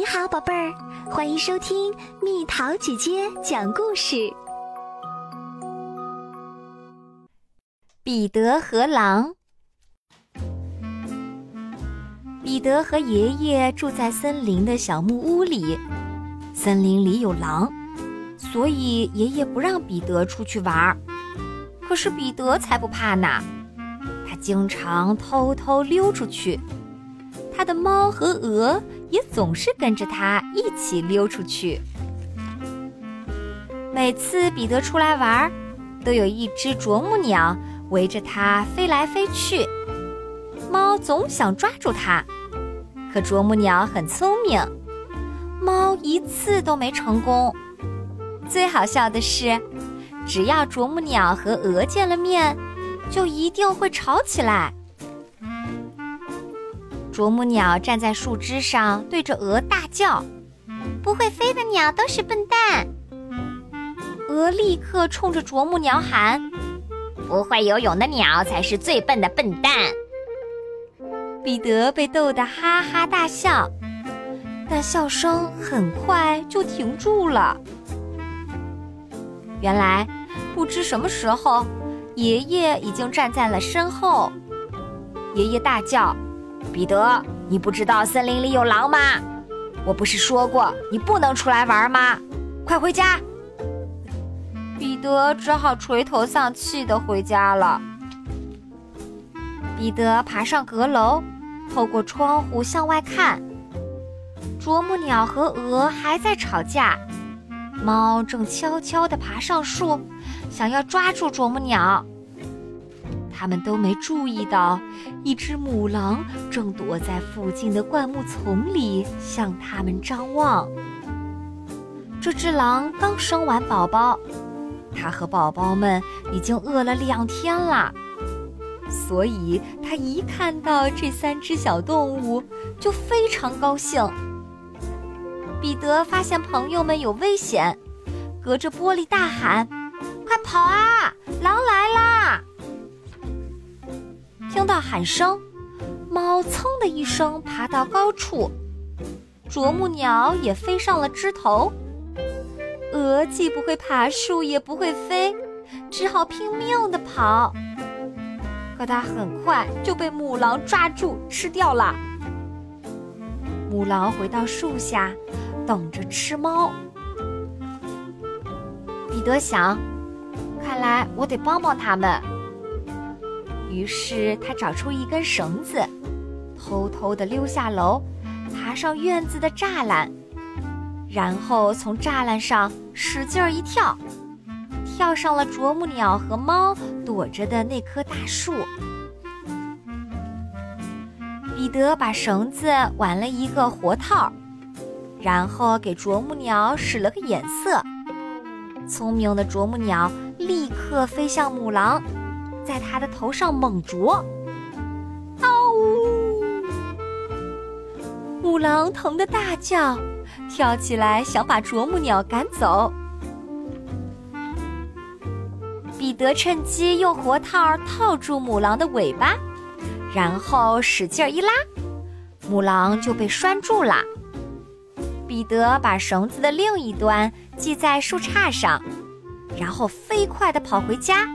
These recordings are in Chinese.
你好，宝贝儿，欢迎收听蜜桃姐姐讲故事。彼得和狼。彼得和爷爷住在森林的小木屋里，森林里有狼，所以爷爷不让彼得出去玩儿。可是彼得才不怕呢，他经常偷偷溜出去。他的猫和鹅也总是跟着他一起溜出去。每次彼得出来玩，都有一只啄木鸟围着它飞来飞去。猫总想抓住它，可啄木鸟很聪明，猫一次都没成功。最好笑的是，只要啄木鸟和鹅见了面，就一定会吵起来。啄木鸟站在树枝上，对着鹅大叫：“不会飞的鸟都是笨蛋！”鹅立刻冲着啄木鸟喊：“不会游泳的鸟才是最笨的笨蛋！”彼得被逗得哈哈大笑，但笑声很快就停住了。原来，不知什么时候，爷爷已经站在了身后。爷爷大叫。彼得，你不知道森林里有狼吗？我不是说过你不能出来玩吗？快回家！彼得只好垂头丧气地回家了。彼得爬上阁楼，透过窗户向外看，啄木鸟和鹅还在吵架，猫正悄悄地爬上树，想要抓住啄木鸟。他们都没注意到，一只母狼正躲在附近的灌木丛里向他们张望。这只狼刚生完宝宝，它和宝宝们已经饿了两天了，所以它一看到这三只小动物就非常高兴。彼得发现朋友们有危险，隔着玻璃大喊：“快跑啊！听到喊声，猫噌的一声爬到高处，啄木鸟也飞上了枝头。鹅既不会爬树，也不会飞，只好拼命地跑。可它很快就被母狼抓住吃掉了。母狼回到树下，等着吃猫。彼得想，看来我得帮帮他们。于是他找出一根绳子，偷偷地溜下楼，爬上院子的栅栏，然后从栅栏上使劲一跳，跳上了啄木鸟和猫躲着的那棵大树。彼得把绳子挽了一个活套，然后给啄木鸟使了个眼色，聪明的啄木鸟立刻飞向母狼。在他的头上猛啄，嗷呜！母狼疼得大叫，跳起来想把啄木鸟赶走。彼得趁机用活套套住母狼的尾巴，然后使劲一拉，母狼就被拴住了。彼得把绳子的另一端系在树杈上，然后飞快地跑回家。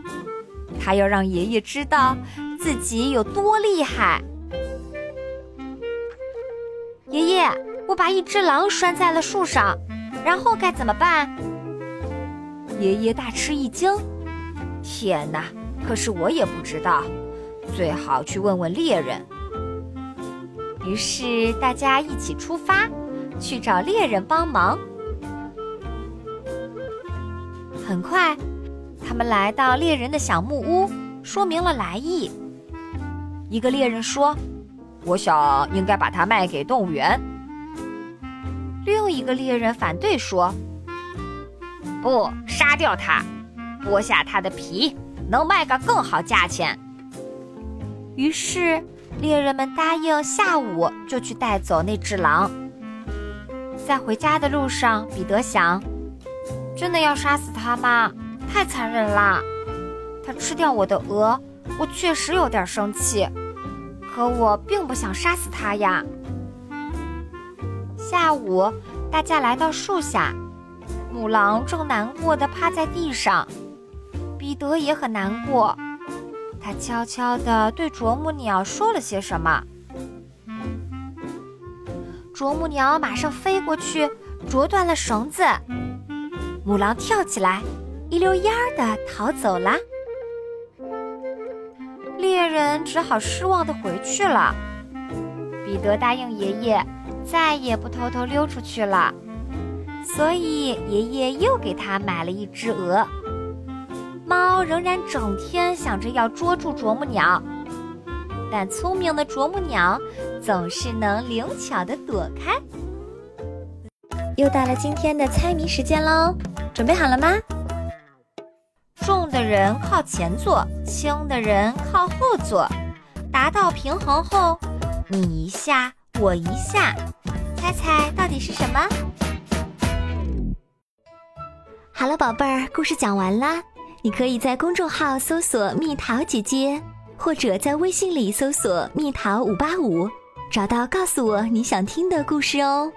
他要让爷爷知道自己有多厉害。爷爷，我把一只狼拴在了树上，然后该怎么办？爷爷大吃一惊：“天哪！可是我也不知道，最好去问问猎人。”于是大家一起出发，去找猎人帮忙。很快。他们来到猎人的小木屋，说明了来意。一个猎人说：“我想应该把它卖给动物园。”另一个猎人反对说：“不，杀掉它，剥下它的皮，能卖个更好价钱。”于是猎人们答应下午就去带走那只狼。在回家的路上，彼得想：“真的要杀死它吗？”太残忍啦！他吃掉我的鹅，我确实有点生气，可我并不想杀死他呀。下午，大家来到树下，母狼正难过的趴在地上，彼得也很难过，他悄悄地对啄木鸟说了些什么。啄木鸟马上飞过去，啄断了绳子，母狼跳起来，一溜烟儿的逃走了。猎人只好失望的回去了。彼得答应爷爷。再也不偷偷溜出去了，所以爷爷又给他买了一只鹅。猫仍然整天想着要捉住啄木鸟，但聪明的啄木鸟总是能灵巧的躲开。又到了今天的猜谜时间喽，准备好了吗？重的人靠前坐，轻的人靠后坐，达到平衡后，你一下。我一下，猜猜到底是什么？好了，宝贝儿，故事讲完啦。你可以在公众号搜索“蜜桃姐姐”，或者在微信里搜索“蜜桃五八五”，找到告诉我你想听的故事哦。